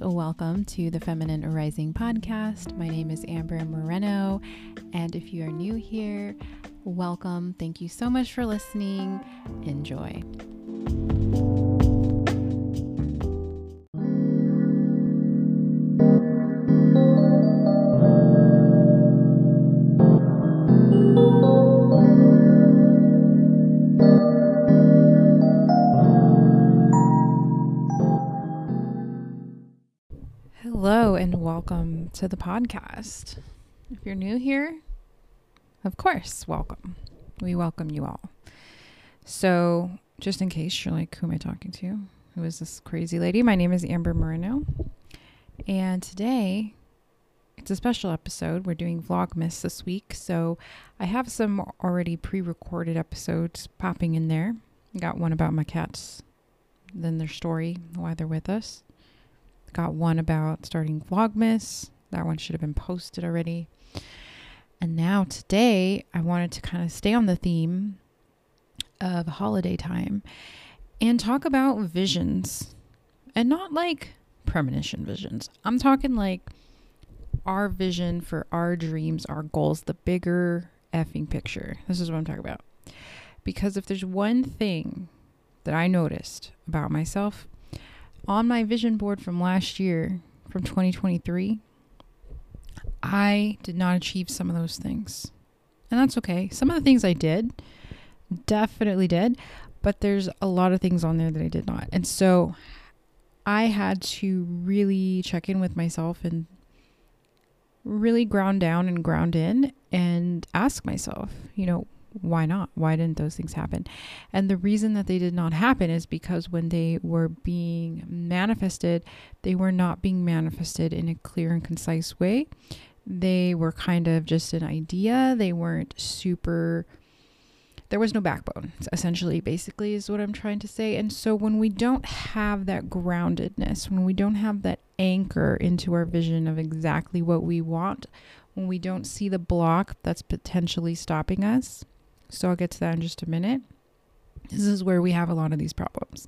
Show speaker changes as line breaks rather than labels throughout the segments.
and welcome to the Feminine Rising podcast. My name is Amber Moreno, and if you are new here, welcome. Thank you so much for listening. Enjoy. Hello, and welcome to the podcast. If you're new here, of course, welcome. We welcome you all. So, just in case you're like, who am I talking to? Who is this crazy lady? My name is Amber Moreno. And today, it's a special episode. We're doing Vlogmas this week. So, I have some already pre recorded episodes popping in there. I got one about my cats, then their story, why they're with us. Got one about starting Vlogmas. That one should have been posted already. And now today, I wanted to kind of stay on the theme of holiday time and talk about visions. And not like premonition visions. I'm talking like our vision for our dreams, our goals, the bigger effing picture. This is what I'm talking about. Because if there's one thing that I noticed about myself, on my vision board from last year, from 2023, I did not achieve some of those things. And that's okay. Some of the things I did, definitely did, but there's a lot of things on there that I did not. And so I had to really check in with myself and really ground down and ground in and ask myself, you know, why not? Why didn't those things happen? And the reason that they did not happen is because when they were being manifested, they were not being manifested in a clear and concise way. They were kind of just an idea. They weren't super there was no backbone essentially basically is what i'm trying to say and so when we don't have that groundedness when we don't have that anchor into our vision of exactly what we want when we don't see the block that's potentially stopping us so I'll get to that in just a minute. This is where we have a lot of these problems.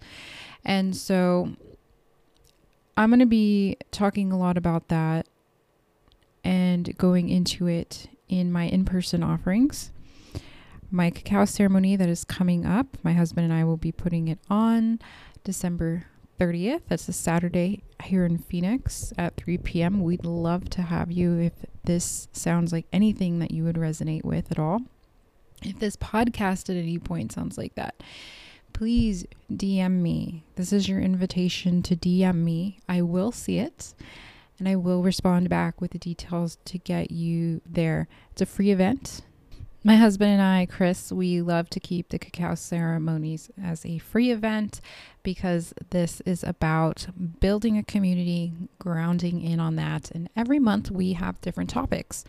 And so I'm going to be talking a lot about that and going into it in my in person offerings. My cacao ceremony that is coming up, my husband and I will be putting it on December 30th. That's a Saturday here in Phoenix at 3 p.m. We'd love to have you if this sounds like anything that you would resonate with at all. If this podcast at any point sounds like that, please DM me. This is your invitation to DM me. I will see it and I will respond back with the details to get you there. It's a free event. My husband and I, Chris, we love to keep the cacao ceremonies as a free event because this is about building a community, grounding in on that. And every month we have different topics.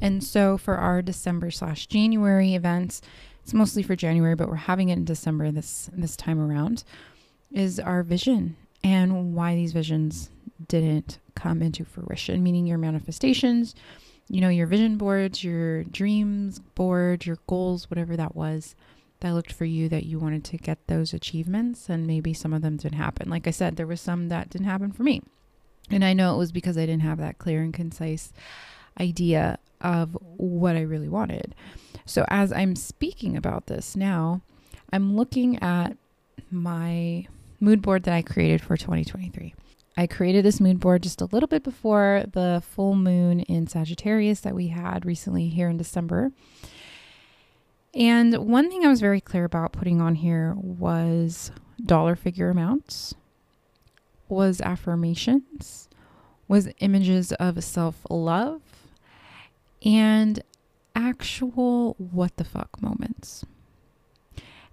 And so for our December slash January events, it's mostly for January, but we're having it in December this this time around, is our vision and why these visions didn't come into fruition, meaning your manifestations you know, your vision boards, your dreams board, your goals, whatever that was that looked for you that you wanted to get those achievements and maybe some of them didn't happen. Like I said, there was some that didn't happen for me. And I know it was because I didn't have that clear and concise idea of what I really wanted. So as I'm speaking about this now, I'm looking at my mood board that I created for 2023. I created this mood board just a little bit before the full moon in Sagittarius that we had recently here in December. And one thing I was very clear about putting on here was dollar figure amounts, was affirmations, was images of self love, and actual what the fuck moments.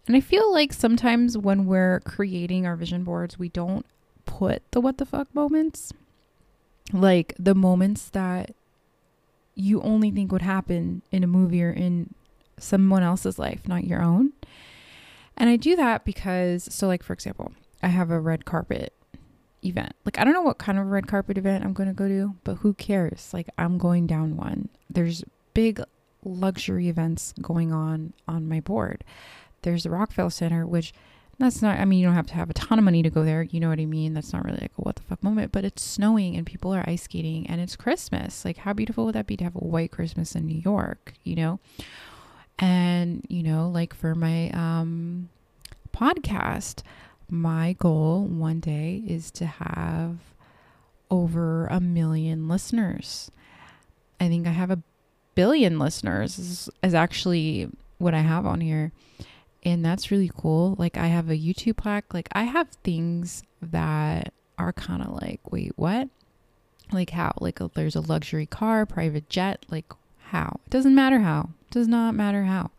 And I feel like sometimes when we're creating our vision boards, we don't put the what the fuck moments, like the moments that you only think would happen in a movie or in someone else's life, not your own. And I do that because, so, like, for example, I have a red carpet event. Like, I don't know what kind of red carpet event I'm going to go to, but who cares? Like, I'm going down one. There's big luxury events going on on my board. There's the Rockefeller Center, which That's not, I mean, you don't have to have a ton of money to go there. You know what I mean? That's not really like a what the fuck moment, but it's snowing and people are ice skating and it's Christmas. Like, how beautiful would that be to have a white Christmas in New York, you know? And, you know, like for my um, podcast, my goal one day is to have over a million listeners. I think I have a billion listeners, is, is actually what I have on here and that's really cool. Like I have a YouTube plaque. Like I have things that are kind of like, wait, what? Like how? Like a, there's a luxury car, private jet. Like how? It doesn't matter how. It does not matter how.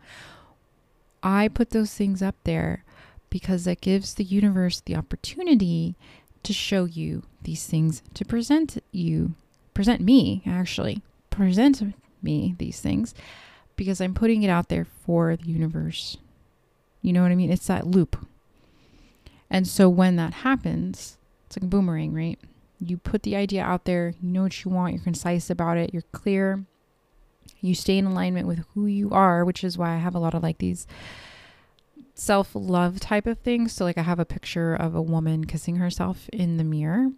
I put those things up there because that gives the universe the opportunity to show you these things, to present you, present me actually, present me these things because I'm putting it out there for the universe you know what I mean? It's that loop. And so when that happens, it's like a boomerang, right? You put the idea out there, you know what you want, you're concise about it, you're clear, you stay in alignment with who you are, which is why I have a lot of like these self love type of things. So, like, I have a picture of a woman kissing herself in the mirror.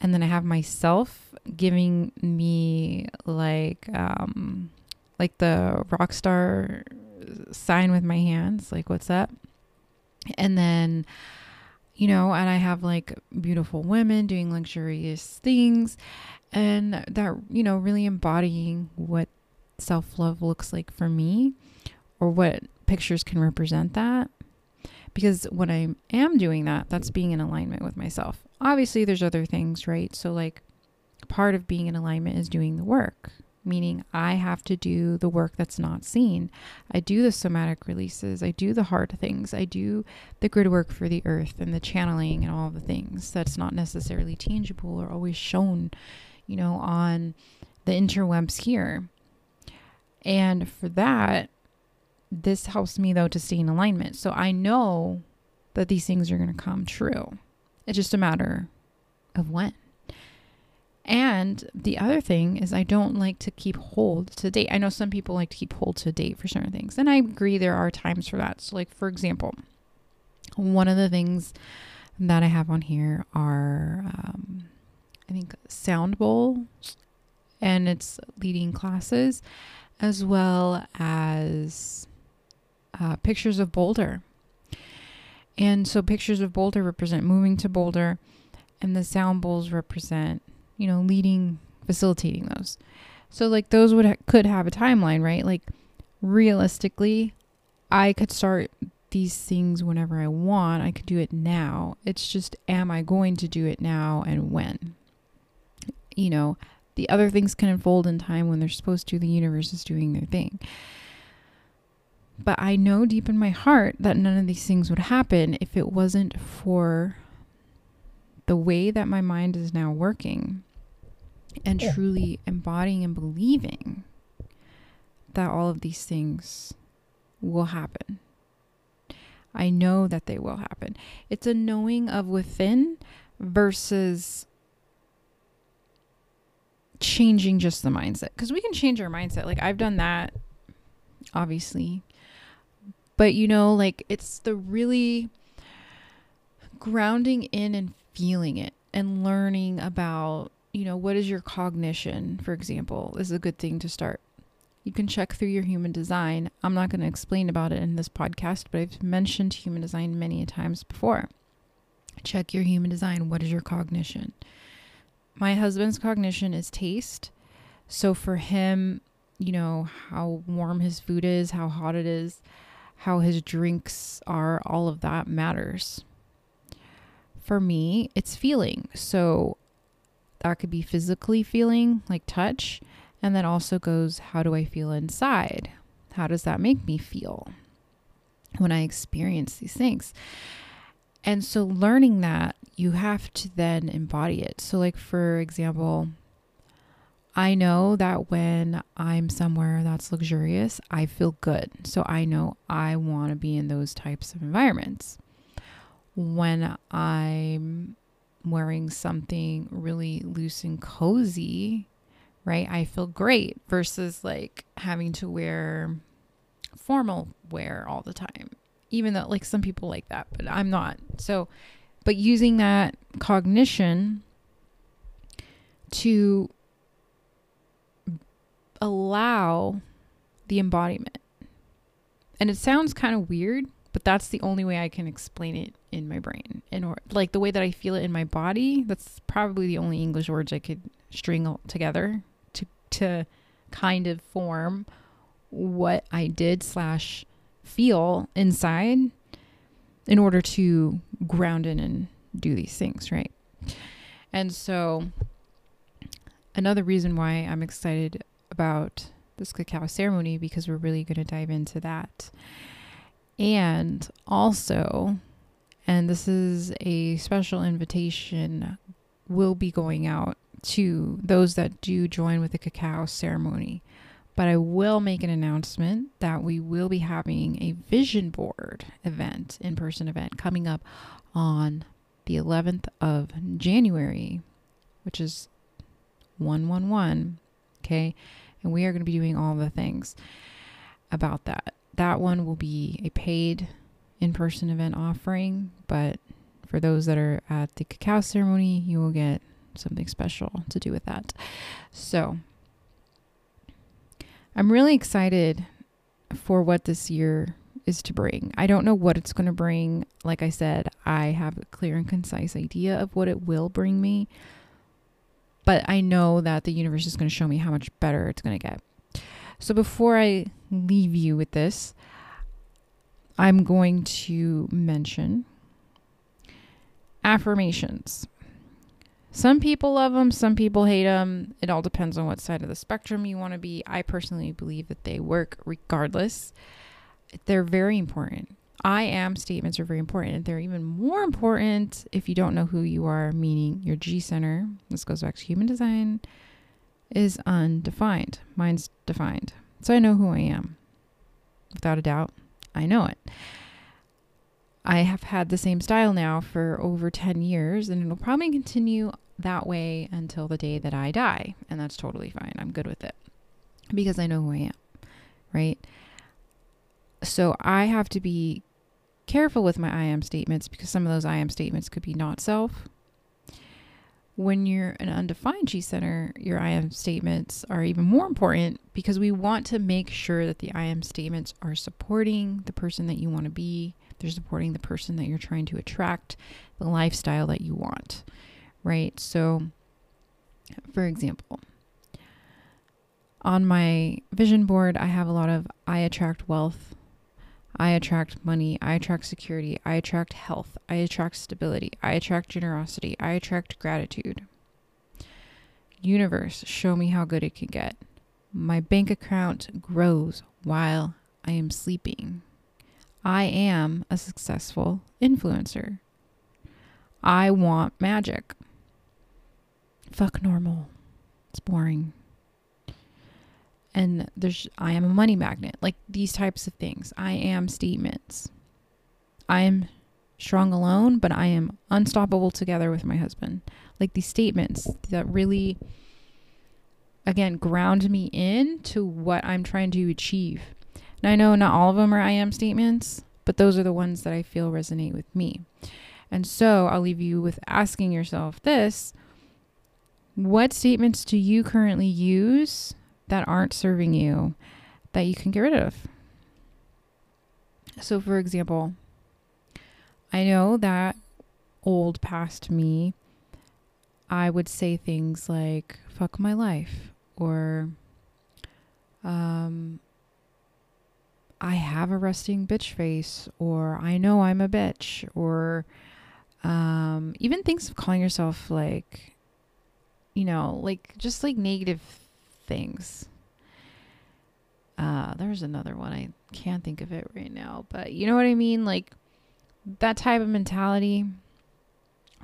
And then I have myself giving me like, um, like the rock star sign with my hands, like, what's up? And then, you know, and I have like beautiful women doing luxurious things and that, you know, really embodying what self love looks like for me or what pictures can represent that. Because when I am doing that, that's being in alignment with myself. Obviously, there's other things, right? So, like, part of being in alignment is doing the work meaning I have to do the work that's not seen. I do the somatic releases, I do the hard things, I do the grid work for the earth and the channeling and all the things that's not necessarily tangible or always shown, you know, on the interwebs here. And for that, this helps me though to stay in alignment. So I know that these things are going to come true. It's just a matter of when. And the other thing is, I don't like to keep hold to date. I know some people like to keep hold to date for certain things, and I agree there are times for that. So, like for example, one of the things that I have on here are, um, I think, sound bowls, and it's leading classes, as well as uh, pictures of Boulder. And so, pictures of Boulder represent moving to Boulder, and the sound bowls represent you know, leading, facilitating those. So like those would ha- could have a timeline, right? Like realistically, I could start these things whenever I want. I could do it now. It's just am I going to do it now and when? You know, the other things can unfold in time when they're supposed to. The universe is doing their thing. But I know deep in my heart that none of these things would happen if it wasn't for the way that my mind is now working and yeah. truly embodying and believing that all of these things will happen. I know that they will happen. It's a knowing of within versus changing just the mindset. Because we can change our mindset. Like I've done that, obviously. But you know, like it's the really grounding in and feeling it and learning about you know, what is your cognition, for example, this is a good thing to start. You can check through your human design. I'm not going to explain about it in this podcast, but I've mentioned human design many times before. Check your human design. What is your cognition? My husband's cognition is taste. So for him, you know, how warm his food is, how hot it is, how his drinks are, all of that matters. For me, it's feeling. So that could be physically feeling like touch. And then also goes, how do I feel inside? How does that make me feel when I experience these things? And so, learning that, you have to then embody it. So, like, for example, I know that when I'm somewhere that's luxurious, I feel good. So, I know I want to be in those types of environments. When I'm wearing something really loose and cozy, right? I feel great versus like having to wear formal wear all the time. even though like some people like that, but I'm not. So, but using that cognition to allow the embodiment. And it sounds kind of weird, but that's the only way I can explain it in my brain. In or like the way that I feel it in my body, that's probably the only English words I could string together to to kind of form what I did slash feel inside in order to ground in and do these things, right? And so another reason why I'm excited about this cacao ceremony because we're really going to dive into that. And also, and this is a special invitation, will be going out to those that do join with the cacao ceremony. But I will make an announcement that we will be having a vision board event, in person event, coming up on the 11th of January, which is 111. Okay. And we are going to be doing all the things about that. That one will be a paid in person event offering, but for those that are at the cacao ceremony, you will get something special to do with that. So I'm really excited for what this year is to bring. I don't know what it's going to bring. Like I said, I have a clear and concise idea of what it will bring me. But I know that the universe is going to show me how much better it's going to get. So before I leave you with this, I'm going to mention affirmations. Some people love them, some people hate them. It all depends on what side of the spectrum you want to be. I personally believe that they work regardless. They're very important. I am statements are very important. They're even more important if you don't know who you are, meaning your G center. This goes back to human design, is undefined. Mine's defined. So I know who I am. Without a doubt, I know it. I have had the same style now for over 10 years, and it'll probably continue that way until the day that I die. And that's totally fine. I'm good with it because I know who I am, right? So I have to be careful with my I am statements because some of those I am statements could be not self. When you're an undefined G center, your I am statements are even more important because we want to make sure that the I am statements are supporting the person that you want to be, they're supporting the person that you're trying to attract, the lifestyle that you want, right? So, for example, on my vision board, I have a lot of I attract wealth I attract money. I attract security. I attract health. I attract stability. I attract generosity. I attract gratitude. Universe, show me how good it can get. My bank account grows while I am sleeping. I am a successful influencer. I want magic. Fuck normal. It's boring and there's I am a money magnet, like these types of things. I am statements. I am strong alone, but I am unstoppable together with my husband. Like these statements that really again ground me in to what I'm trying to achieve. Now I know not all of them are I am statements, but those are the ones that I feel resonate with me. And so I'll leave you with asking yourself this what statements do you currently use that aren't serving you that you can get rid of. So, for example, I know that old past me, I would say things like, fuck my life, or, um, I have a resting bitch face, or I know I'm a bitch, or, um, even things of calling yourself like, you know, like just like negative things. Uh, there's another one. I can't think of it right now, but you know what I mean? Like that type of mentality.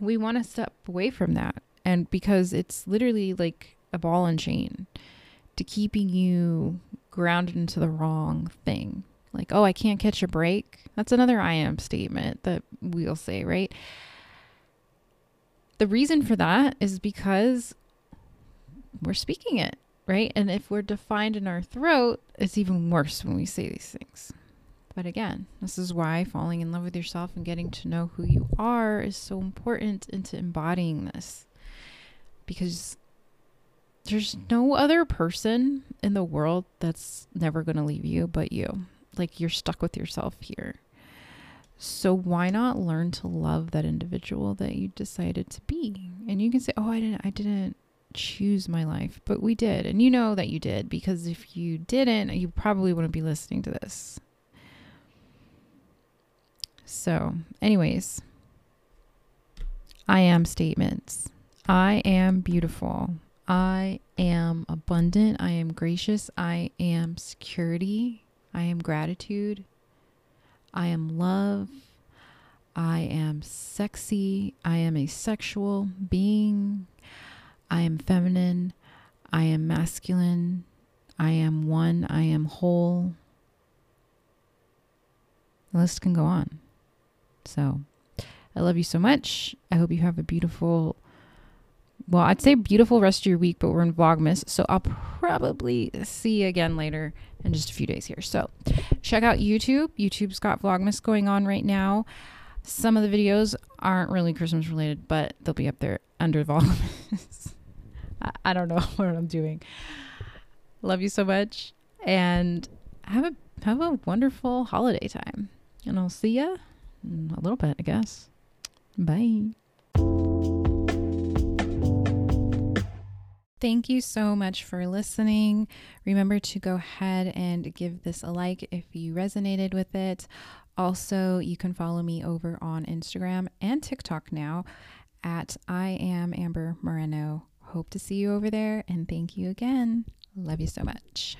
We want to step away from that. And because it's literally like a ball and chain to keeping you grounded into the wrong thing. Like, oh, I can't catch a break. That's another I am statement that we'll say, right? The reason for that is because we're speaking it right? And if we're defined in our throat, it's even worse when we say these things. But again, this is why falling in love with yourself and getting to know who you are is so important into embodying this. Because there's no other person in the world that's never going to leave you but you. Like you're stuck with yourself here. So why not learn to love that individual that you decided to be? And you can say, "Oh, I didn't I didn't choose my life." But we did. And you know that you did because if you didn't, you probably wouldn't be listening to this. So, anyways, I am statements. I am beautiful. I am abundant. I am gracious. I am security. I am gratitude. I am love. I am sexy. I am a sexual being. I am feminine. I am masculine. I am one. I am whole. The list can go on. So I love you so much. I hope you have a beautiful, well, I'd say beautiful rest of your week, but we're in Vlogmas. So I'll probably see you again later in just a few days here. So check out YouTube. YouTube's got Vlogmas going on right now. Some of the videos aren't really Christmas related, but they'll be up there under Vlogmas. I, don't know what I'm doing. Love you so much and have a have a wonderful holiday time. And I'll see ya a little bit, I guess. Bye. Thank you so much for listening. Remember to go ahead and give this a like if you resonated with it. Also, you can follow me over on Instagram and TikTok now at I am Amber Moreno. Hope to see you over there and thank you again. Love you so much.